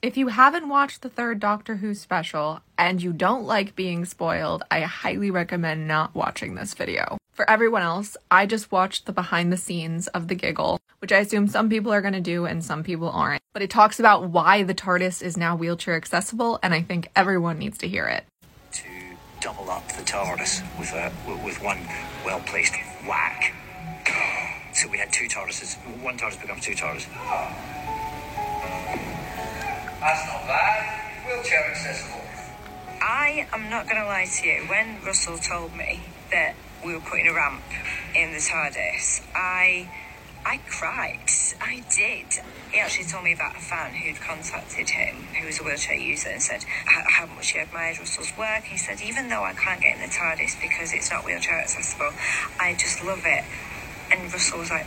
If you haven't watched the third Doctor Who special and you don't like being spoiled, I highly recommend not watching this video. For everyone else, I just watched the behind the scenes of The Giggle, which I assume some people are going to do and some people aren't. But it talks about why the TARDIS is now wheelchair accessible, and I think everyone needs to hear it. to double up the TARDIS with uh, a with one well placed whack. So we had two TARDISes. One TARDIS becomes two TARDIS. That's not bad. Wheelchair accessible. I am not going to lie to you. When Russell told me that we were putting a ramp in the TARDIS, I I cried. I did. He actually told me about a fan who'd contacted him, who was a wheelchair user, and said how, how much he admired Russell's work. He said, even though I can't get in the TARDIS because it's not wheelchair accessible, I just love it. And Russell was like,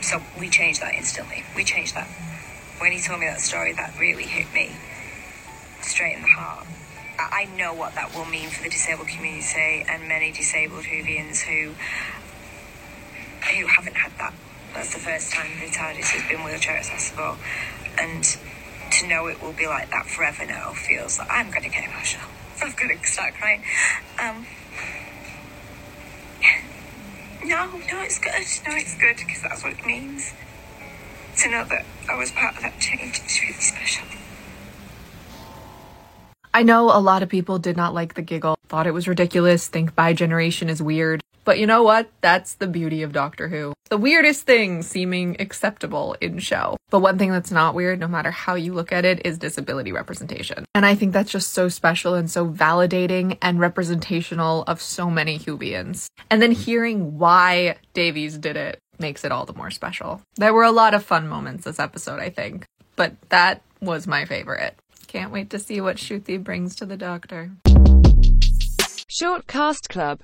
so we changed that instantly. We changed that. When he told me that story, that really hit me straight in the heart. I know what that will mean for the disabled community and many disabled Whovians who who haven't had that. That's the first time the TARDIS has been wheelchair accessible, and to know it will be like that forever now feels like I'm going to get emotional. I'm going to start crying. Um, no, no, it's good. No, it's good because that's what it means. To know that I was part of that change is really special. I know a lot of people did not like the giggle, thought it was ridiculous, think bi generation is weird. But you know what? That's the beauty of Doctor Who. The weirdest thing seeming acceptable in show. But one thing that's not weird, no matter how you look at it, is disability representation. And I think that's just so special and so validating and representational of so many Whovians. And then hearing why Davies did it makes it all the more special. There were a lot of fun moments this episode, I think. But that was my favorite. Can't wait to see what Ncuti brings to the Doctor. Short Cast Club